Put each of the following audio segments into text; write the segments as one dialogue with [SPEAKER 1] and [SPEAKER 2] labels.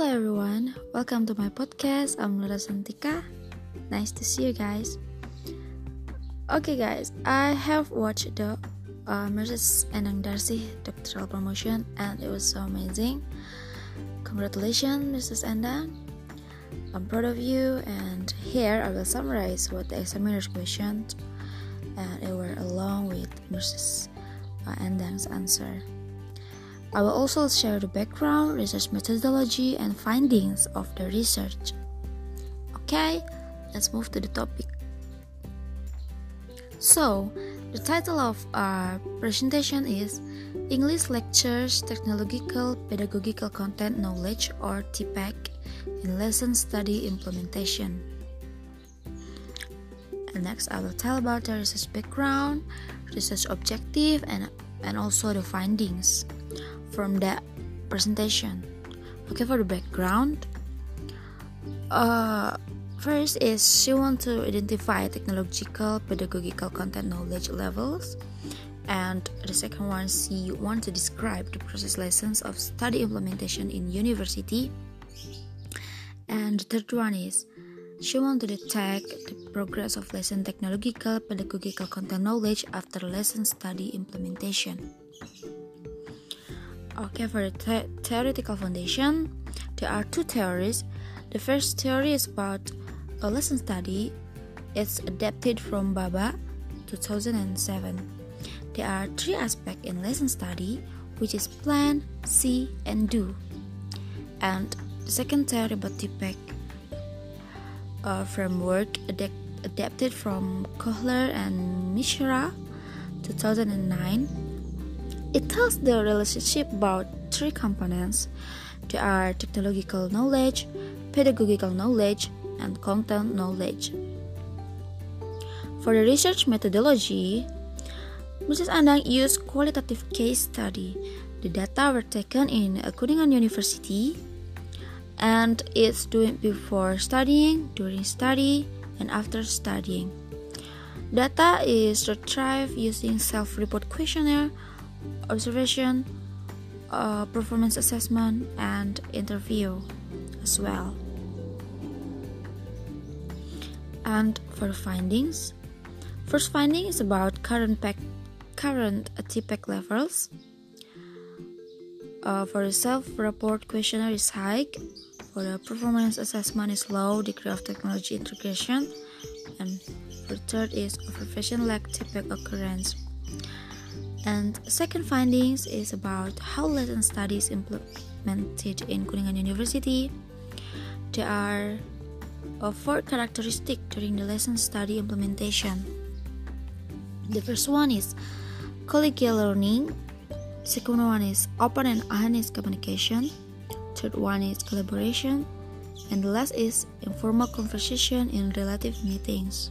[SPEAKER 1] Hello everyone, welcome to my podcast. I'm Laura Santika. Nice to see you guys. Okay, guys, I have watched the uh, Mrs. Endang Darsih doctoral promotion and it was so amazing. Congratulations, Mrs. Endang. I'm proud of you, and here I will summarize what the examiner's questions and it were along with Mrs. Uh, Endang's answer. I will also share the background, research methodology, and findings of the research. Okay, let's move to the topic. So, the title of our presentation is English Lectures Technological Pedagogical Content Knowledge or TPACK in Lesson Study Implementation. And next, I will tell about the research background, research objective, and, and also the findings from the presentation. Okay, for the background, uh, first is she want to identify technological pedagogical content knowledge levels, and the second one she want to describe the process lessons of study implementation in university, and the third one is she want to detect the progress of lesson technological pedagogical content knowledge after lesson study implementation. Okay, for the the theoretical foundation, there are two theories. The first theory is about a lesson study. It's adapted from Baba 2007. There are three aspects in lesson study, which is plan, see, and do. And the second theory about TPACK uh, framework adapt adapted from Koehler and Mishra 2009 it tells the relationship about three components. They are technological knowledge, pedagogical knowledge, and content knowledge. For the research methodology, Mrs. Endang used qualitative case study. The data were taken in Kuningan University and it's doing before studying, during study, and after studying. Data is retrieved using self-report questionnaire observation, uh, performance assessment, and interview as well. And for the findings, first finding is about current pack, current TPACK levels. Uh, for the self-report questionnaire is high. For the performance assessment is low degree of technology integration, and for third is observation lack TPACK occurrence. And second findings is about how lesson studies implemented in Kuningan University. There are uh, four characteristics during the lesson study implementation. The first one is collegial learning. Second one is open and honest communication. Third one is collaboration. And the last is informal conversation in relative meetings.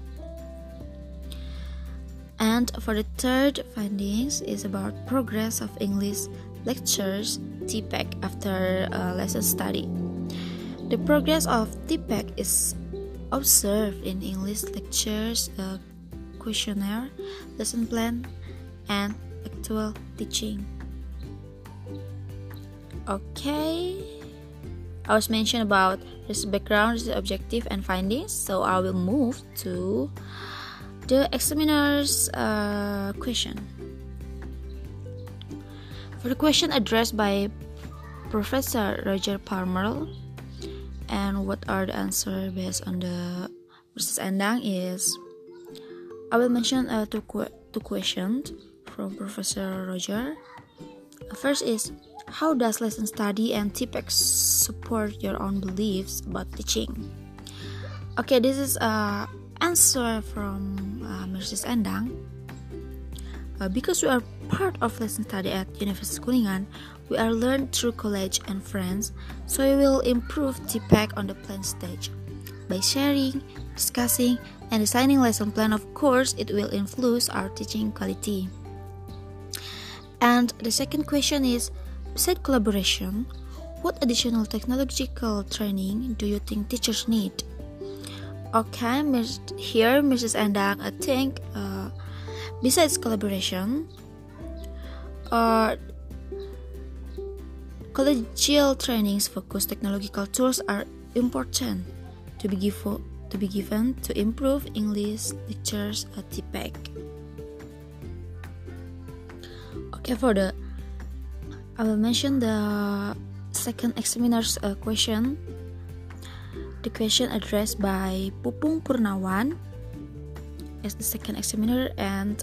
[SPEAKER 1] And for the third findings is about progress of English lectures TPACK after a lesson study. The progress of TPACK is observed in English lectures, questionnaire, lesson plan, and actual teaching. Okay, I was mentioned about this background, objective, and findings, so I will move to the examiner's uh, question. For the question addressed by Professor Roger Palmer, and what are the answer based on the Mrs. Endang is I will mention uh, two, qu- two questions from Professor Roger. First is how does lesson study and TPACK support your own beliefs about teaching? Okay, this is a answer from Mrs. Endang. Uh, because we are part of lesson study at University Kuningan, we are learned through college and friends, so we will improve TPACK on the plan stage. By sharing, discussing, and designing lesson plan, of course, it will influence our teaching quality. And the second question is, besides collaboration, what additional technological training do you think teachers need? Okay, here Mrs. Endang, I think uh, besides collaboration, uh, collegial trainings focus technological tools are important to be, give, to be given to improve English lectures at TPACK. Okay, for the I will mention the second examiner's uh, question. The question addressed by Pupung Purnawarman as the second examiner, and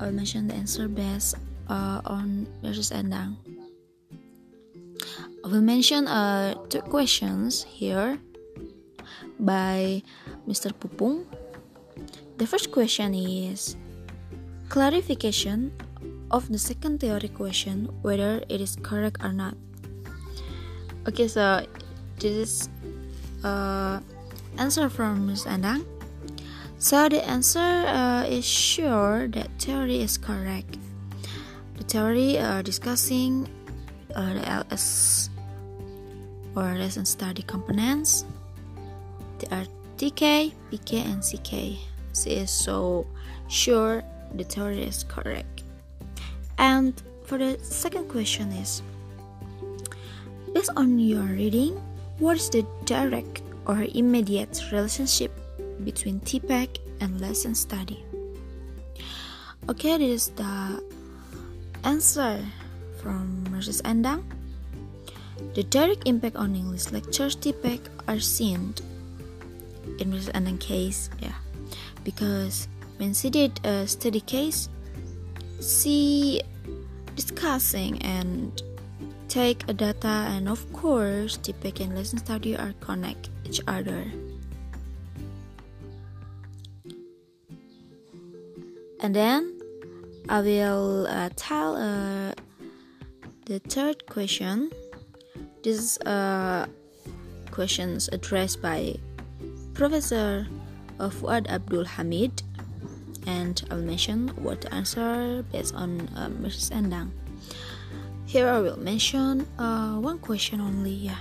[SPEAKER 1] I will mention the answer based uh, on Mrs. Endang. I will mention uh, two questions here by Mr. Pupung. The first question is clarification of the second theory question whether it is correct or not. Okay, so this is uh, answer from Ms. Endang. So the answer uh, is sure that theory is correct. The theory uh, discussing uh, the LS or lesson study components. They are TK, PK, and CK. She is so sure the theory is correct. And for the second question is based on your reading, what is the direct or immediate relationship between TPACK and lesson study? Okay, this is the answer from Mrs. Endang. The direct impact on English lectures TPACK are seen in Mrs. Endang case, yeah, because when she did a study case, she discussing and take a data and of course TPACK and lesson study are connect each other. And then I will uh, tell uh, the third question. This is uh, questions addressed by Professor Fuad Abdul Hamid, and I'll mention what to answer based on uh, Mrs. Endang. Here I will mention uh, one question only. Yeah.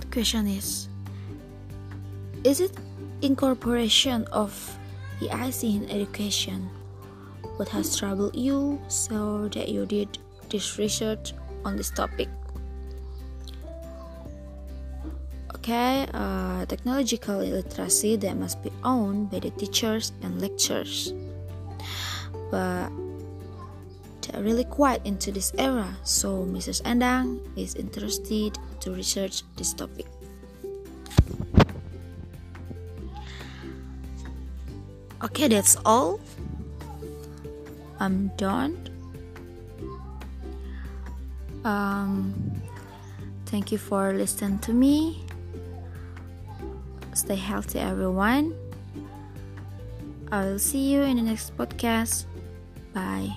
[SPEAKER 1] The question is: Is it incorporation of EIC in education? What has troubled you so that you did this research on this topic? Okay, uh, technological literacy that must be owned by the teachers and lecturers. But really quite into this era, so Mrs. Endang is interested to research this topic. Okay, that's all. I'm done. Um, thank you for listening to me. Stay healthy, everyone. I will see you in the next podcast. Bye.